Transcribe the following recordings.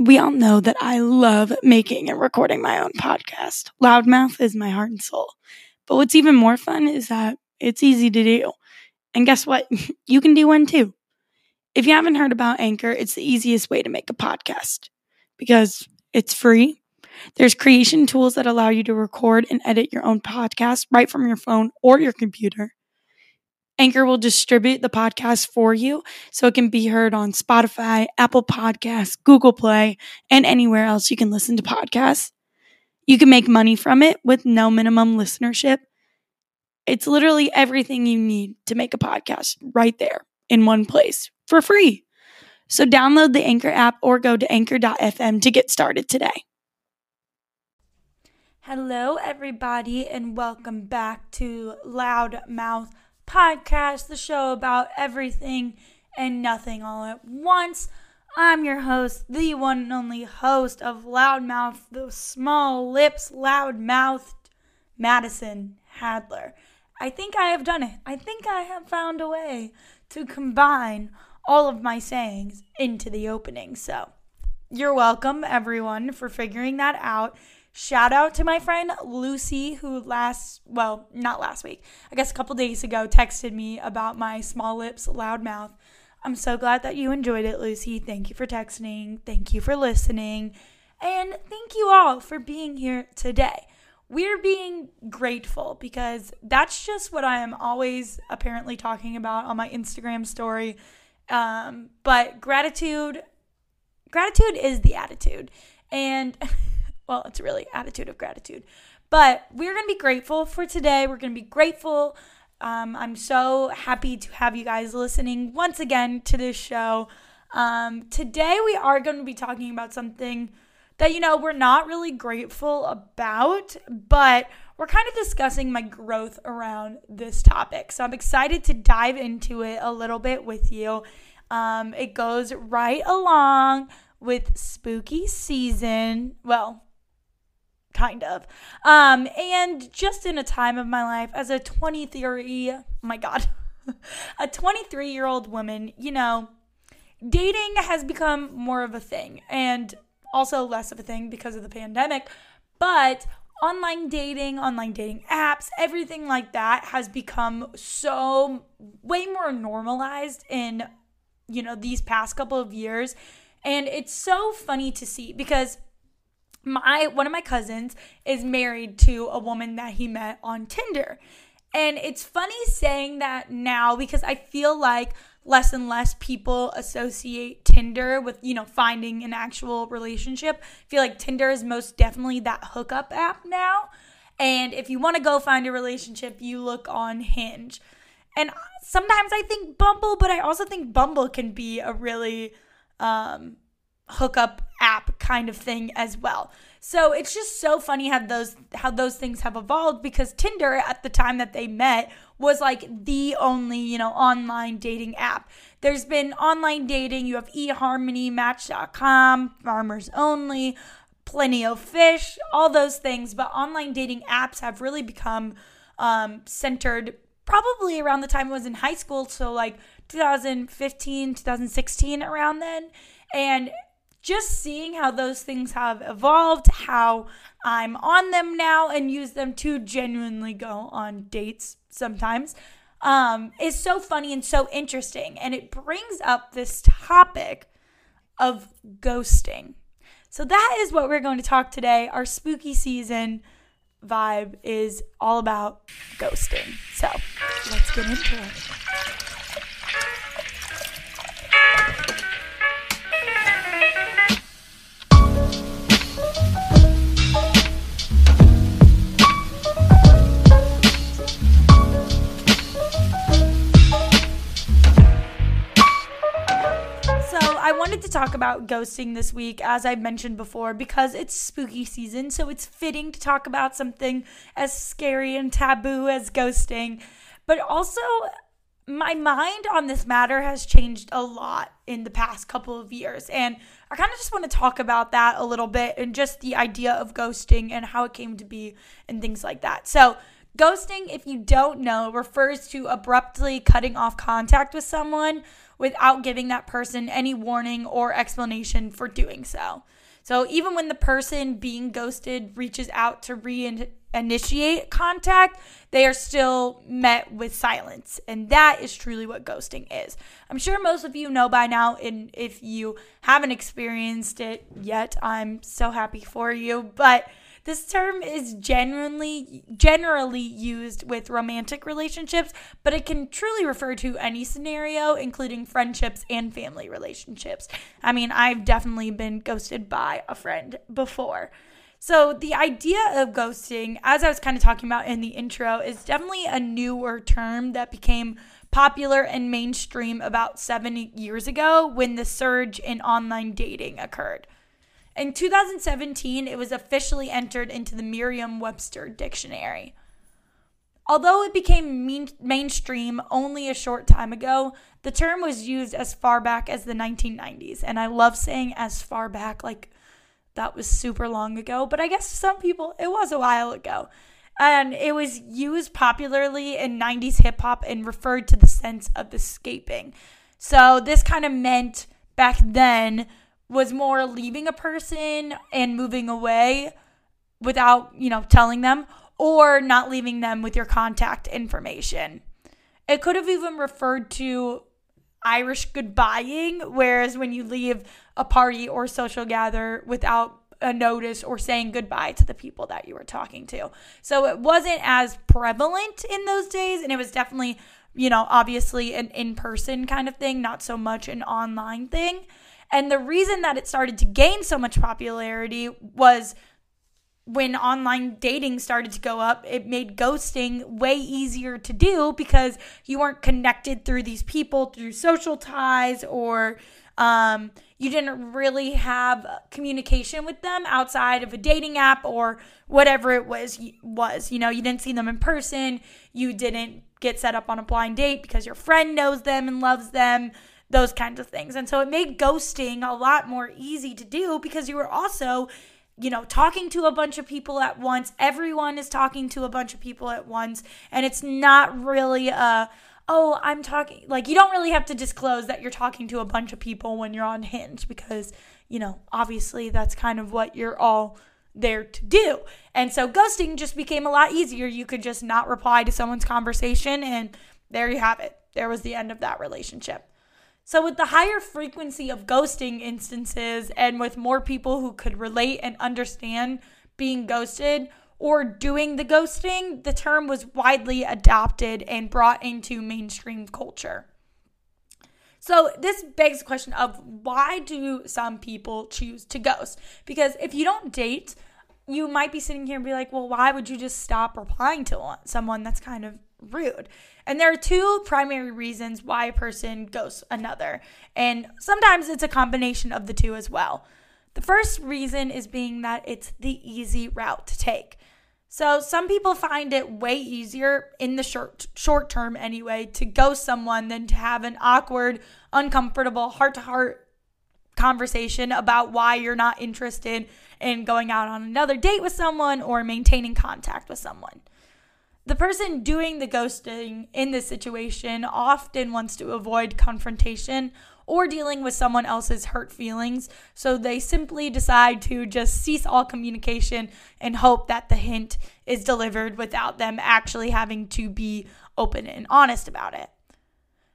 we all know that I love making and recording my own podcast. Loudmouth is my heart and soul. But what's even more fun is that it's easy to do. And guess what? You can do one too. If you haven't heard about Anchor, it's the easiest way to make a podcast because it's free. There's creation tools that allow you to record and edit your own podcast right from your phone or your computer. Anchor will distribute the podcast for you so it can be heard on Spotify, Apple Podcasts, Google Play, and anywhere else you can listen to podcasts. You can make money from it with no minimum listenership. It's literally everything you need to make a podcast right there in one place for free. So download the Anchor app or go to anchor.fm to get started today. Hello, everybody, and welcome back to Loudmouth Podcast, the show about everything and nothing all at once. I'm your host, the one and only host of Loudmouth, the small lips, loud-mouthed Madison Hadler. I think I have done it. I think I have found a way to combine all of my sayings into the opening. So, you're welcome, everyone, for figuring that out. Shout out to my friend Lucy, who last, well, not last week, I guess a couple days ago, texted me about my small lips, loud mouth. I'm so glad that you enjoyed it, Lucy. Thank you for texting. Thank you for listening. And thank you all for being here today. We're being grateful because that's just what I am always apparently talking about on my Instagram story. Um, but gratitude, gratitude is the attitude. And well, it's really attitude of gratitude. But we're going to be grateful for today. We're going to be grateful. Um, I'm so happy to have you guys listening once again to this show. Um, today, we are going to be talking about something that, you know, we're not really grateful about, but we're kind of discussing my growth around this topic. So I'm excited to dive into it a little bit with you. Um, it goes right along with spooky season. Well, kind of. Um, and just in a time of my life as a 23, oh my God, a 23 year old woman, you know, dating has become more of a thing and also less of a thing because of the pandemic. But online dating, online dating apps, everything like that has become so way more normalized in, you know, these past couple of years. And it's so funny to see because my one of my cousins is married to a woman that he met on Tinder. And it's funny saying that now because I feel like less and less people associate Tinder with, you know, finding an actual relationship. I feel like Tinder is most definitely that hookup app now. And if you want to go find a relationship, you look on Hinge. And sometimes I think Bumble, but I also think Bumble can be a really um, hookup app kind of thing as well. So it's just so funny how those how those things have evolved because Tinder at the time that they met was like the only, you know, online dating app. There's been online dating, you have eHarmony, match.com, farmers only, plenty of fish, all those things, but online dating apps have really become um, centered probably around the time I was in high school, so like 2015, 2016 around then. And just seeing how those things have evolved, how I'm on them now and use them to genuinely go on dates sometimes um, is so funny and so interesting. And it brings up this topic of ghosting. So, that is what we're going to talk today. Our spooky season vibe is all about ghosting. So, let's get into it. Talk about ghosting this week, as I mentioned before, because it's spooky season, so it's fitting to talk about something as scary and taboo as ghosting. But also, my mind on this matter has changed a lot in the past couple of years. And I kind of just want to talk about that a little bit and just the idea of ghosting and how it came to be and things like that. So, ghosting, if you don't know, refers to abruptly cutting off contact with someone without giving that person any warning or explanation for doing so. So even when the person being ghosted reaches out to reinitiate contact, they are still met with silence. And that is truly what ghosting is. I'm sure most of you know by now, and if you haven't experienced it yet, I'm so happy for you. But this term is generally generally used with romantic relationships, but it can truly refer to any scenario, including friendships and family relationships. I mean, I've definitely been ghosted by a friend before. So, the idea of ghosting, as I was kind of talking about in the intro, is definitely a newer term that became popular and mainstream about seven years ago when the surge in online dating occurred. In 2017, it was officially entered into the Merriam Webster Dictionary. Although it became main- mainstream only a short time ago, the term was used as far back as the 1990s. And I love saying as far back, like that was super long ago, but I guess some people it was a while ago. And it was used popularly in 90s hip hop and referred to the sense of escaping. So this kind of meant back then was more leaving a person and moving away without, you know, telling them or not leaving them with your contact information. It could have even referred to Irish goodbying, whereas when you leave a party or social gather without a notice or saying goodbye to the people that you were talking to. So it wasn't as prevalent in those days, and it was definitely, you know, obviously an in person kind of thing, not so much an online thing. And the reason that it started to gain so much popularity was when online dating started to go up, it made ghosting way easier to do because you weren't connected through these people through social ties or um, you didn't really have communication with them outside of a dating app or whatever it was was you know you didn't see them in person you didn't get set up on a blind date because your friend knows them and loves them those kinds of things. And so it made ghosting a lot more easy to do because you were also, you know, talking to a bunch of people at once. Everyone is talking to a bunch of people at once. And it's not really a, oh, I'm talking, like, you don't really have to disclose that you're talking to a bunch of people when you're on Hinge because, you know, obviously that's kind of what you're all there to do. And so ghosting just became a lot easier. You could just not reply to someone's conversation, and there you have it. There was the end of that relationship. So, with the higher frequency of ghosting instances and with more people who could relate and understand being ghosted or doing the ghosting, the term was widely adopted and brought into mainstream culture. So, this begs the question of why do some people choose to ghost? Because if you don't date, you might be sitting here and be like, well, why would you just stop replying to someone that's kind of rude? And there are two primary reasons why a person ghosts another. And sometimes it's a combination of the two as well. The first reason is being that it's the easy route to take. So some people find it way easier in the short short term anyway to ghost someone than to have an awkward, uncomfortable heart-to-heart conversation about why you're not interested in going out on another date with someone or maintaining contact with someone. The person doing the ghosting in this situation often wants to avoid confrontation or dealing with someone else's hurt feelings, so they simply decide to just cease all communication and hope that the hint is delivered without them actually having to be open and honest about it.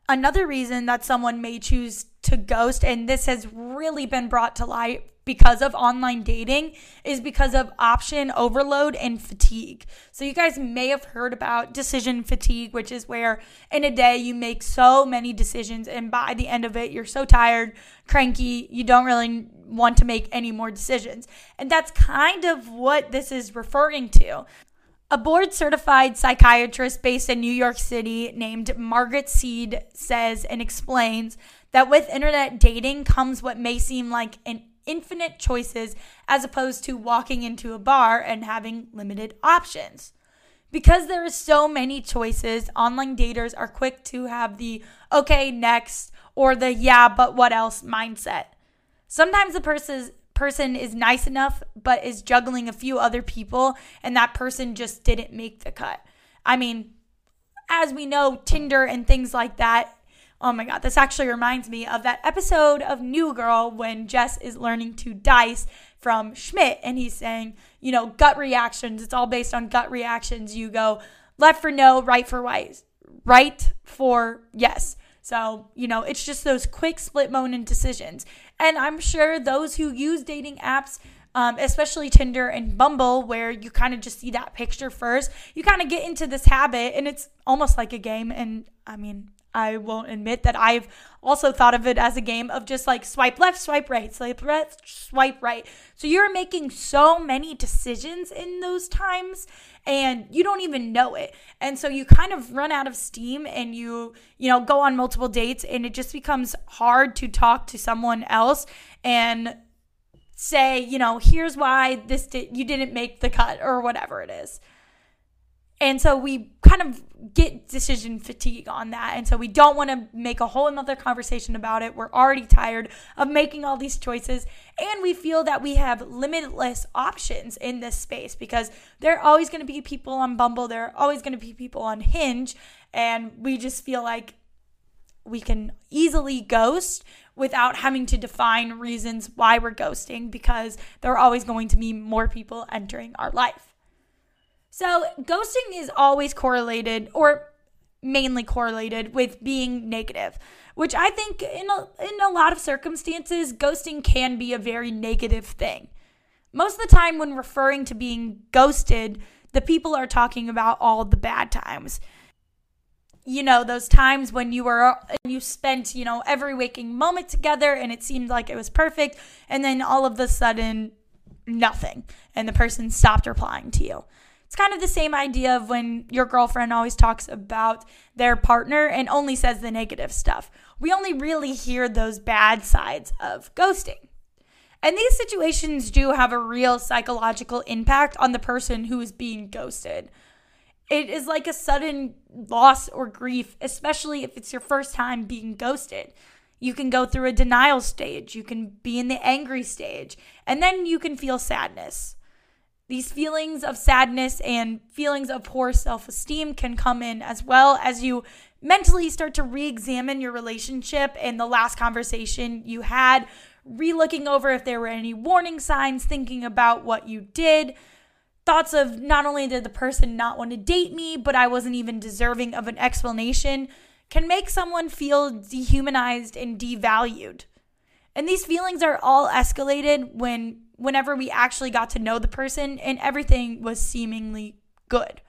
Another reason that someone may choose to ghost, and this has really been brought to light because of online dating is because of option overload and fatigue. So, you guys may have heard about decision fatigue, which is where in a day you make so many decisions, and by the end of it, you're so tired, cranky, you don't really want to make any more decisions. And that's kind of what this is referring to. A board certified psychiatrist based in New York City named Margaret Seide says and explains that with internet dating comes what may seem like an infinite choices as opposed to walking into a bar and having limited options. Because there are so many choices, online daters are quick to have the okay, next, or the yeah, but what else mindset. Sometimes the person's person is nice enough but is juggling a few other people and that person just didn't make the cut. I mean, as we know, Tinder and things like that Oh my God, this actually reminds me of that episode of New Girl when Jess is learning to dice from Schmidt and he's saying, you know, gut reactions. It's all based on gut reactions. You go left for no, right for right, right for yes. So, you know, it's just those quick split moment decisions. And I'm sure those who use dating apps, um, especially Tinder and Bumble, where you kind of just see that picture first, you kind of get into this habit and it's almost like a game. And I mean, I won't admit that I've also thought of it as a game of just like swipe left, swipe right, swipe left, swipe right. So you're making so many decisions in those times and you don't even know it. And so you kind of run out of steam and you, you know, go on multiple dates and it just becomes hard to talk to someone else and say, you know, here's why this did you didn't make the cut or whatever it is. And so we kind of get decision fatigue on that. And so we don't want to make a whole another conversation about it. We're already tired of making all these choices. And we feel that we have limitless options in this space because there are always going to be people on Bumble, there are always going to be people on Hinge. And we just feel like we can easily ghost without having to define reasons why we're ghosting because there are always going to be more people entering our life. So, ghosting is always correlated or mainly correlated with being negative, which I think in a, in a lot of circumstances, ghosting can be a very negative thing. Most of the time, when referring to being ghosted, the people are talking about all the bad times. You know, those times when you were and you spent, you know, every waking moment together and it seemed like it was perfect, and then all of a sudden, nothing, and the person stopped replying to you. It's kind of the same idea of when your girlfriend always talks about their partner and only says the negative stuff. We only really hear those bad sides of ghosting. And these situations do have a real psychological impact on the person who is being ghosted. It is like a sudden loss or grief, especially if it's your first time being ghosted. You can go through a denial stage, you can be in the angry stage, and then you can feel sadness. These feelings of sadness and feelings of poor self esteem can come in as well as you mentally start to re examine your relationship and the last conversation you had, re looking over if there were any warning signs, thinking about what you did. Thoughts of not only did the person not want to date me, but I wasn't even deserving of an explanation can make someone feel dehumanized and devalued. And these feelings are all escalated when whenever we actually got to know the person and everything was seemingly good.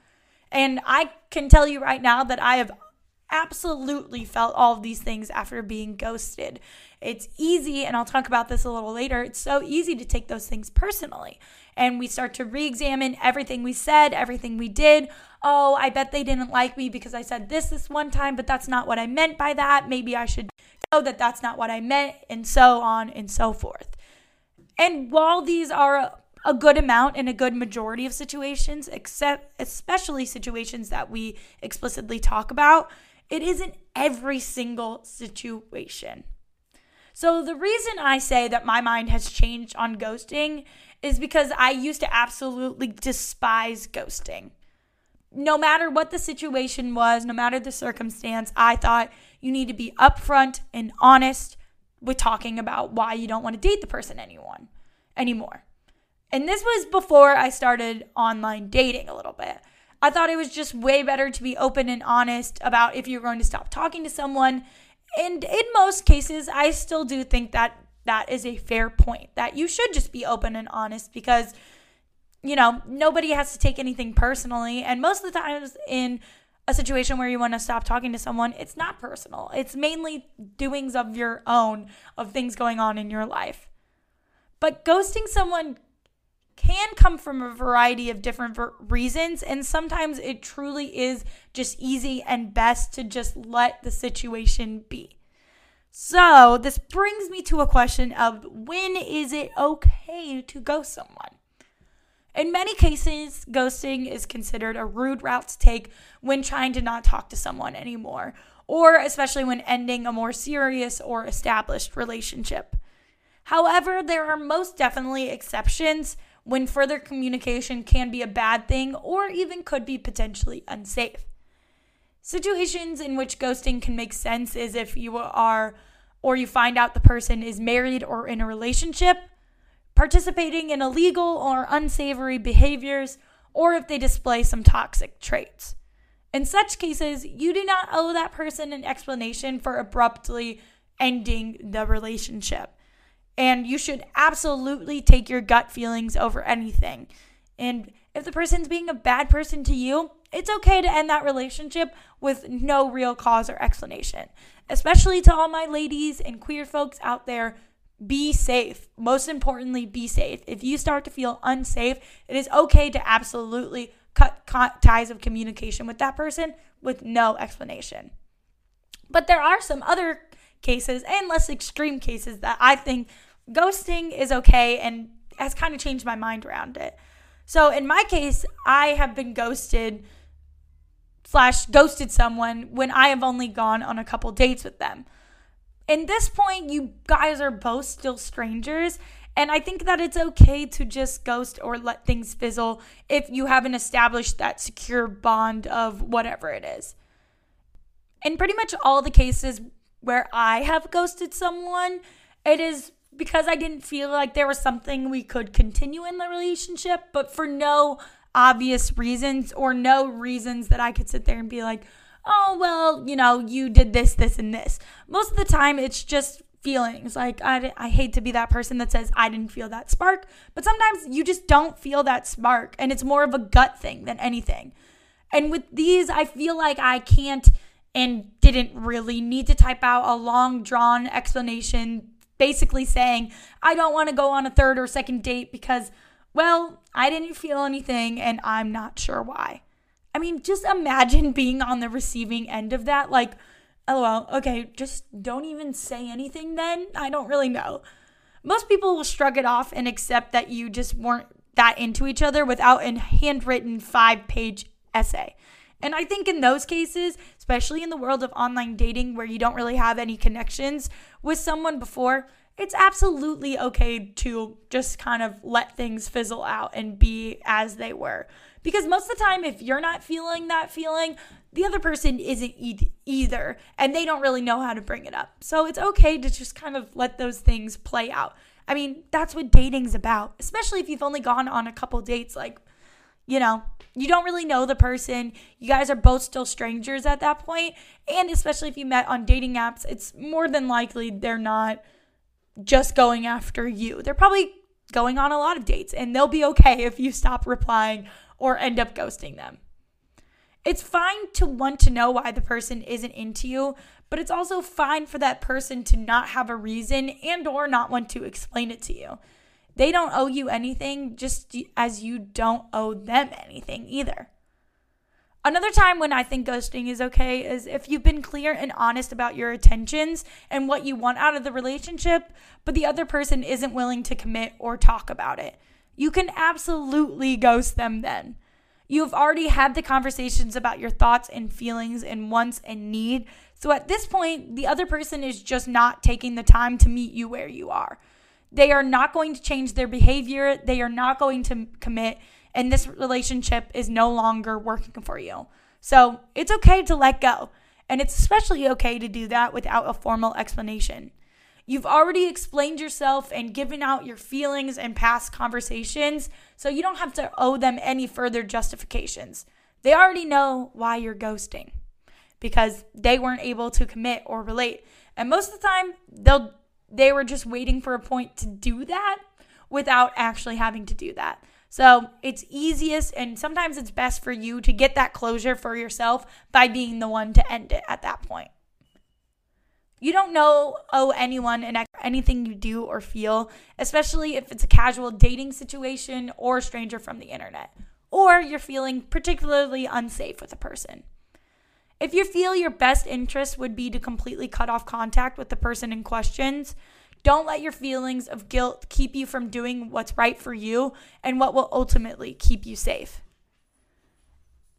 And I can tell you right now that I have absolutely felt all of these things after being ghosted. It's easy, and I'll talk about this a little later. It's so easy to take those things personally. And we start to re examine everything we said, everything we did. Oh, I bet they didn't like me because I said this this one time, but that's not what I meant by that. Maybe I should know that that's not what I meant, and so on and so forth. And while these are a good amount in a good majority of situations, except especially situations that we explicitly talk about, it isn't every single situation. So the reason I say that my mind has changed on ghosting is because I used to absolutely despise ghosting. No matter what the situation was, no matter the circumstance, I thought you need to be upfront and honest with talking about why you don't want to date the person anyone anymore. And this was before I started online dating a little bit. I thought it was just way better to be open and honest about if you're going to stop talking to someone. And in most cases, I still do think that that is a fair point that you should just be open and honest because you know, nobody has to take anything personally. And most of the times in a situation where you want to stop talking to someone, it's not personal. It's mainly doings of your own, of things going on in your life. But ghosting someone can come from a variety of different ver- reasons, and sometimes it truly is just easy and best to just let the situation be. So, this brings me to a question of when is it okay to ghost someone? In many cases, ghosting is considered a rude route to take when trying to not talk to someone anymore, or especially when ending a more serious or established relationship. However, there are most definitely exceptions when further communication can be a bad thing or even could be potentially unsafe. Situations in which ghosting can make sense is if you are or you find out the person is married or in a relationship, participating in illegal or unsavory behaviors, or if they display some toxic traits. In such cases, you do not owe that person an explanation for abruptly ending the relationship. And you should absolutely take your gut feelings over anything. And if the person's being a bad person to you, it's okay to end that relationship with no real cause or explanation. Especially to all my ladies and queer folks out there, be safe. Most importantly, be safe. If you start to feel unsafe, it is okay to absolutely cut ties of communication with that person with no explanation. But there are some other cases and less extreme cases that I think ghosting is okay and has kind of changed my mind around it. So in my case, I have been ghosted slash ghosted someone when I have only gone on a couple dates with them. In this point, you guys are both still strangers, and I think that it's okay to just ghost or let things fizzle if you haven't established that secure bond of whatever it is. In pretty much all the cases where I have ghosted someone, it is because I didn't feel like there was something we could continue in the relationship, but for no obvious reasons or no reasons that I could sit there and be like, oh, well, you know, you did this, this, and this. Most of the time, it's just feelings. Like, I, I hate to be that person that says, I didn't feel that spark, but sometimes you just don't feel that spark, and it's more of a gut thing than anything. And with these, I feel like I can't and didn't really need to type out a long drawn explanation, basically saying, I don't want to go on a third or second date because, well, I didn't feel anything and I'm not sure why. I mean, just imagine being on the receiving end of that. Like, oh, LOL, okay, just don't even say anything then. I don't really know. Most people will shrug it off and accept that you just weren't that into each other without a handwritten five page essay. And I think in those cases, especially in the world of online dating where you don't really have any connections with someone before, it's absolutely okay to just kind of let things fizzle out and be as they were. Because most of the time, if you're not feeling that feeling, the other person isn't e- either, and they don't really know how to bring it up. So it's okay to just kind of let those things play out. I mean, that's what dating's about, especially if you've only gone on a couple dates. Like, you know, you don't really know the person. You guys are both still strangers at that point. And especially if you met on dating apps, it's more than likely they're not just going after you. They're probably going on a lot of dates, and they'll be okay if you stop replying or end up ghosting them. It's fine to want to know why the person isn't into you, but it's also fine for that person to not have a reason and or not want to explain it to you. They don't owe you anything just as you don't owe them anything either. Another time when I think ghosting is okay is if you've been clear and honest about your intentions and what you want out of the relationship, but the other person isn't willing to commit or talk about it. You can absolutely ghost them then. You've already had the conversations about your thoughts and feelings and wants and need. So at this point, the other person is just not taking the time to meet you where you are. They are not going to change their behavior, they are not going to commit and this relationship is no longer working for you. So it's okay to let go. And it's especially okay to do that without a formal explanation. You've already explained yourself and given out your feelings and past conversations, so you don't have to owe them any further justifications. They already know why you're ghosting because they weren't able to commit or relate. And most of the time, they'll they were just waiting for a point to do that without actually having to do that. So it's easiest and sometimes it's best for you to get that closure for yourself by being the one to end it at that point. You don't know owe anyone and anything you do or feel, especially if it's a casual dating situation or a stranger from the internet, or you're feeling particularly unsafe with a person. If you feel your best interest would be to completely cut off contact with the person in questions, don't let your feelings of guilt keep you from doing what's right for you and what will ultimately keep you safe.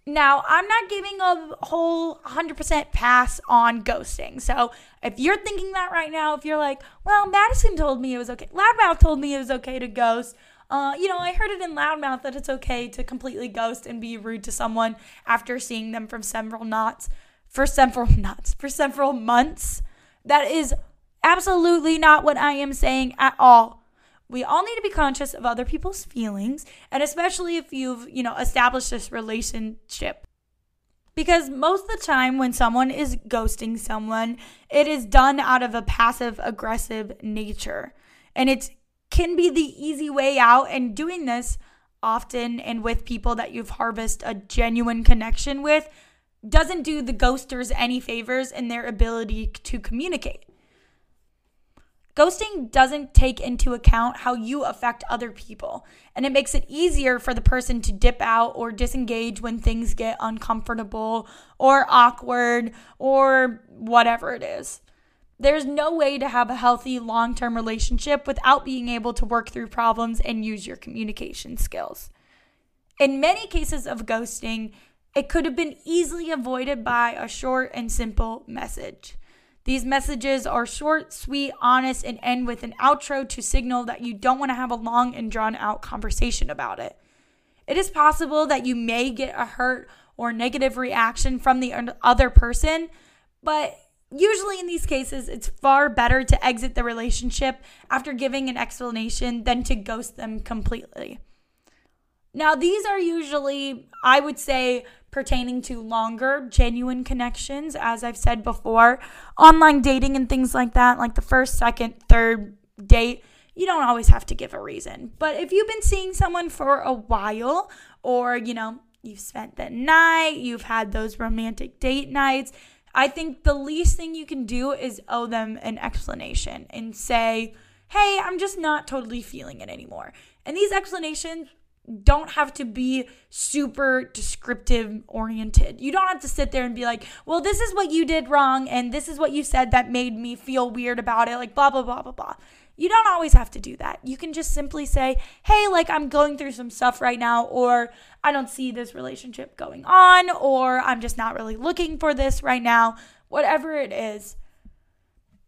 Now, I'm not giving a whole 100% pass on ghosting. So, if you're thinking that right now, if you're like, well, Madison told me it was okay, Loudmouth told me it was okay to ghost. Uh, you know, I heard it in Loudmouth that it's okay to completely ghost and be rude to someone after seeing them from several knots. for several nuts for several months. That is absolutely not what I am saying at all. We all need to be conscious of other people's feelings, and especially if you've, you know, established this relationship. Because most of the time, when someone is ghosting someone, it is done out of a passive aggressive nature. And it can be the easy way out. And doing this often and with people that you've harvested a genuine connection with doesn't do the ghosters any favors in their ability to communicate. Ghosting doesn't take into account how you affect other people, and it makes it easier for the person to dip out or disengage when things get uncomfortable or awkward or whatever it is. There's no way to have a healthy long term relationship without being able to work through problems and use your communication skills. In many cases of ghosting, it could have been easily avoided by a short and simple message. These messages are short, sweet, honest, and end with an outro to signal that you don't want to have a long and drawn out conversation about it. It is possible that you may get a hurt or negative reaction from the other person, but usually in these cases, it's far better to exit the relationship after giving an explanation than to ghost them completely. Now, these are usually, I would say, pertaining to longer, genuine connections, as I've said before. Online dating and things like that, like the first, second, third date, you don't always have to give a reason. But if you've been seeing someone for a while, or, you know, you've spent the night, you've had those romantic date nights, I think the least thing you can do is owe them an explanation and say, hey, I'm just not totally feeling it anymore. And these explanations don't have to be super descriptive oriented. You don't have to sit there and be like, well, this is what you did wrong, and this is what you said that made me feel weird about it, like blah, blah, blah, blah, blah. You don't always have to do that. You can just simply say, hey, like I'm going through some stuff right now, or I don't see this relationship going on, or I'm just not really looking for this right now, whatever it is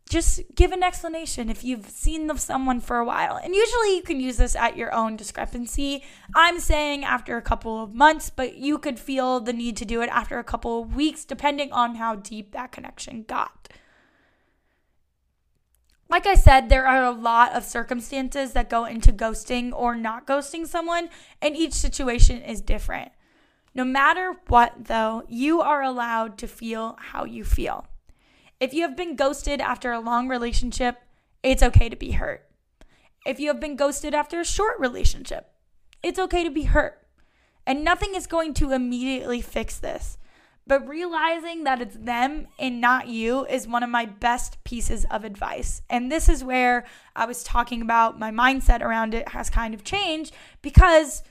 just give an explanation if you've seen someone for a while. And usually you can use this at your own discrepancy. I'm saying after a couple of months, but you could feel the need to do it after a couple of weeks, depending on how deep that connection got. Like I said, there are a lot of circumstances that go into ghosting or not ghosting someone, and each situation is different. No matter what, though, you are allowed to feel how you feel. If you have been ghosted after a long relationship, it's okay to be hurt. If you have been ghosted after a short relationship, it's okay to be hurt. And nothing is going to immediately fix this. But realizing that it's them and not you is one of my best pieces of advice. And this is where I was talking about my mindset around it has kind of changed because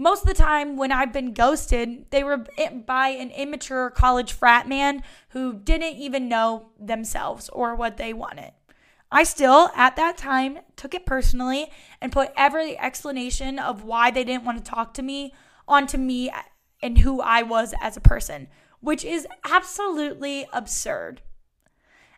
most of the time when I've been ghosted, they were by an immature college frat man who didn't even know themselves or what they wanted. I still, at that time, took it personally and put every explanation of why they didn't want to talk to me onto me and who I was as a person, which is absolutely absurd.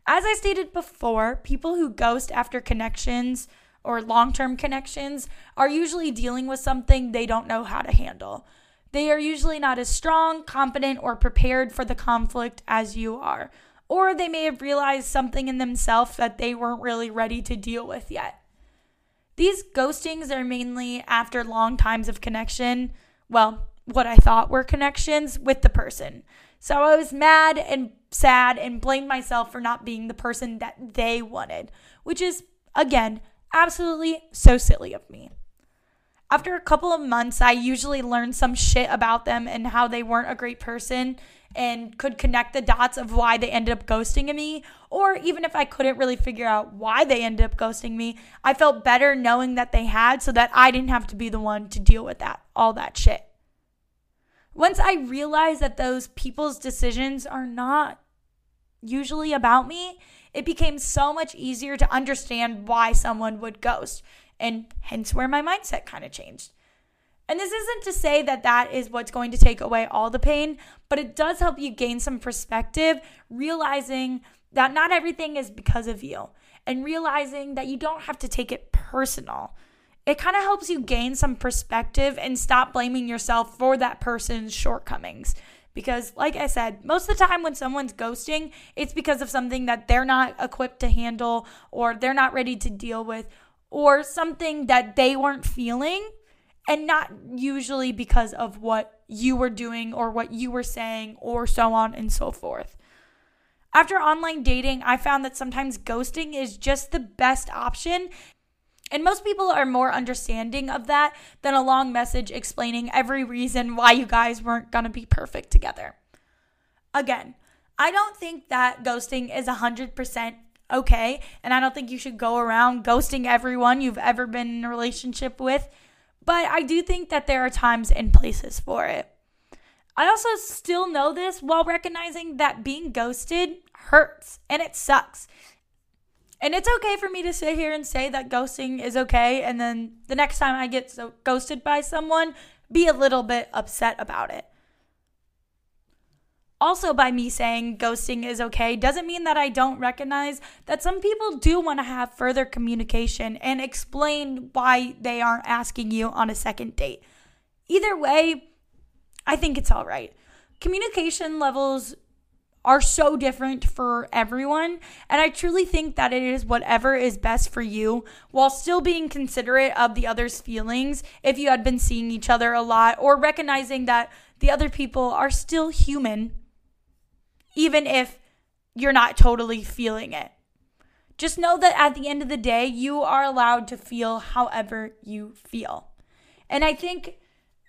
As I stated before, people who ghost after connections or long term connections are usually dealing with something they don't know how to handle. They are usually not as strong, confident, or prepared for the conflict as you are. Or they may have realized something in themselves that they weren't really ready to deal with yet. These ghostings are mainly after long times of connection, well, what I thought were connections with the person. So I was mad and sad and blamed myself for not being the person that they wanted, which is, again, Absolutely so silly of me. After a couple of months, I usually learned some shit about them and how they weren't a great person and could connect the dots of why they ended up ghosting me. Or even if I couldn't really figure out why they ended up ghosting me, I felt better knowing that they had so that I didn't have to be the one to deal with that, all that shit. Once I realized that those people's decisions are not usually about me, it became so much easier to understand why someone would ghost, and hence where my mindset kind of changed. And this isn't to say that that is what's going to take away all the pain, but it does help you gain some perspective, realizing that not everything is because of you, and realizing that you don't have to take it personal. It kind of helps you gain some perspective and stop blaming yourself for that person's shortcomings Because, like I said, most of the time when someone's ghosting, it's because of something that they're not equipped to handle or they're not ready to deal with or something that they weren't feeling and not usually because of what you were doing or what you were saying or so on and so forth. After online dating, I found that sometimes ghosting is just the best option. And most people are more understanding of that than a long message explaining every reason why you guys weren't going to be perfect together. Again, I don't think that ghosting is 100% okay. And I don't think you should go around ghosting everyone you've ever been in a relationship with. But I do think that there are times and places for it. I also still know this while recognizing that being ghosted hurts and it sucks. And it's okay for me to sit here and say that ghosting is okay, and then the next time I get so ghosted by someone, be a little bit upset about it. Also, by me saying ghosting is okay doesn't mean that I don't recognize that some people do want to have further communication and explain why they aren't asking you on a second date. Either way, I think it's all right. Communication levels are so different for everyone. And I truly think that it is whatever is best for you while still being considerate of the other's feelings if you had been seeing each other a lot or recognizing that the other people are still human, even if you're not totally feeling it. Just know that at the end of the day, you are allowed to feel however you feel. And I think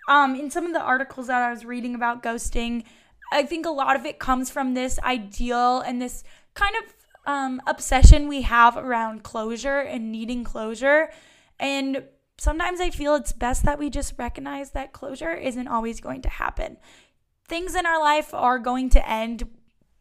um, in some of the articles that I was reading about ghosting, I think a lot of it comes from this ideal and this kind of um, obsession we have around closure and needing closure. And sometimes I feel it's best that we just recognize that closure isn't always going to happen. Things in our life are going to end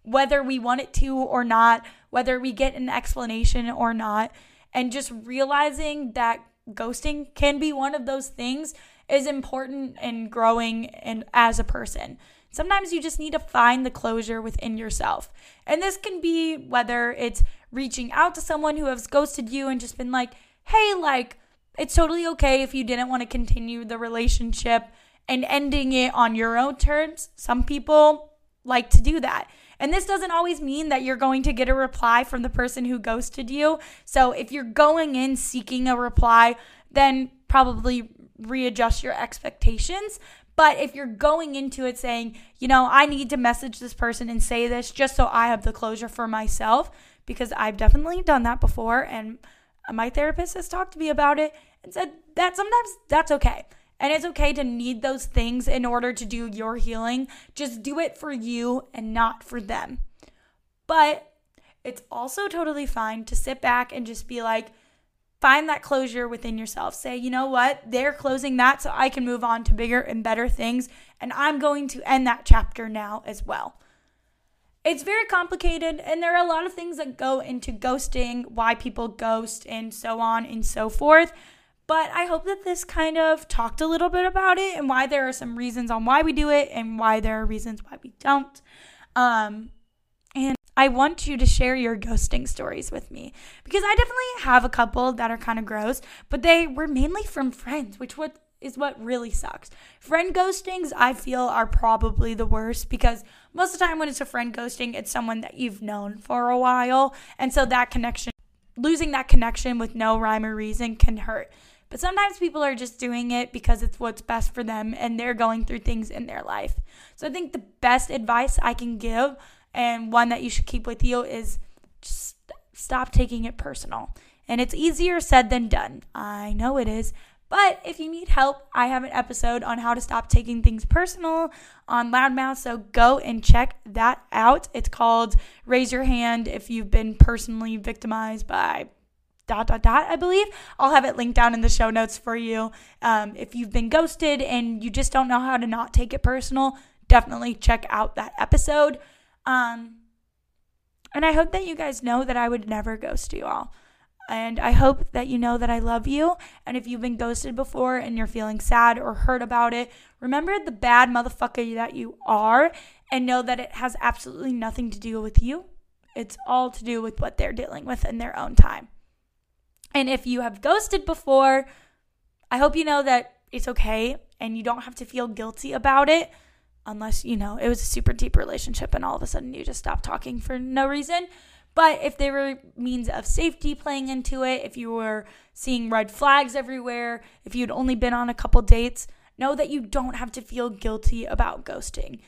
whether we want it to or not, whether we get an explanation or not. And just realizing that ghosting can be one of those things is important in growing and as a person. Sometimes you just need to find the closure within yourself. And this can be whether it's reaching out to someone who has ghosted you and just been like, hey, like, it's totally okay if you didn't want to continue the relationship and ending it on your own terms. Some people like to do that. And this doesn't always mean that you're going to get a reply from the person who ghosted you. So if you're going in seeking a reply, then probably readjust your expectations. But if you're going into it saying, you know, I need to message this person and say this just so I have the closure for myself, because I've definitely done that before. And my therapist has talked to me about it and said that sometimes that's okay. And it's okay to need those things in order to do your healing. Just do it for you and not for them. But it's also totally fine to sit back and just be like, find that closure within yourself. Say, you know what? They're closing that so I can move on to bigger and better things. And I'm going to end that chapter now as well. It's very complicated, and there are a lot of things that go into ghosting, why people ghost, and so on and so forth. But I hope that this kind of talked a little bit about it and why there are some reasons on why we do it and why there are reasons why we don't. Um, I want you to share your ghosting stories with me because I definitely have a couple that are kind of gross, but they were mainly from friends, which what is what really sucks. Friend ghostings, I feel, are probably the worst because most of the time when it's a friend ghosting, it's someone that you've known for a while. And so that connection, losing that connection with no rhyme or reason can hurt. But sometimes people are just doing it because it's what's best for them and they're going through things in their life. So I think the best advice I can give and one that you should keep with you is just stop taking it personal. And it's easier said than done. I know it is. But if you need help, I have an episode on how to stop taking things personal on Loudmouth. So go and check that out. It's called Raise Your Hand if you've been personally victimized by dot dot dot i believe i'll have it linked down in the show notes for you um, if you've been ghosted and you just don't know how to not take it personal definitely check out that episode um, and I hope that you guys know that I would never ghost you all. And I hope that you know that I love you. And if you've been ghosted before and you're feeling sad or hurt about it, remember the bad motherfucker that you are and know that it has absolutely nothing to do with you. It's all to do with what they're dealing with in their own time. And if you have ghosted before, I hope you know that it's okay and you don't have to feel guilty about it unless, you know, it was a super deep relationship and all of a sudden you just stop talking for no reason. But if there were means of safety playing into it, if you were seeing red flags everywhere, if you'd only been on a couple dates, know that you don't have to feel guilty about ghosting.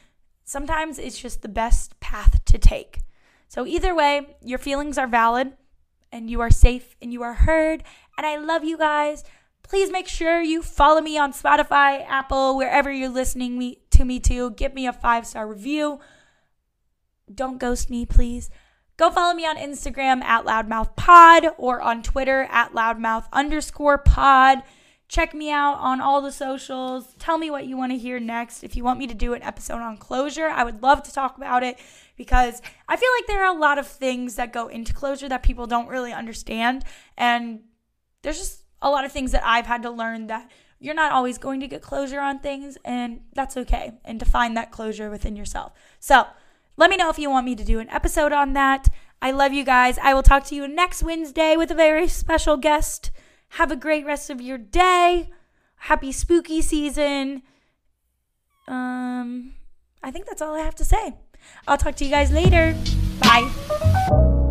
Sometimes it's just the best path to take. So, either way, your feelings are valid and you are safe and you are heard. And I love you guys. Please make sure you follow me on Spotify, Apple, wherever you're listening me to me too. Give me a five star review. Don't ghost me, please. Go follow me on Instagram at loudmouthpod or on Twitter at loudmouth underscore pod. Check me out on all the socials. Tell me what you want to hear next. If you want me to do an episode on closure, I would love to talk about it because I feel like there are a lot of things that go into closure that people don't really understand. And there's just a lot of things that I've had to learn that you're not always going to get closure on things, and that's okay. And to find that closure within yourself. So, let me know if you want me to do an episode on that. I love you guys. I will talk to you next Wednesday with a very special guest. Have a great rest of your day. Happy spooky season. Um I think that's all I have to say. I'll talk to you guys later. Bye.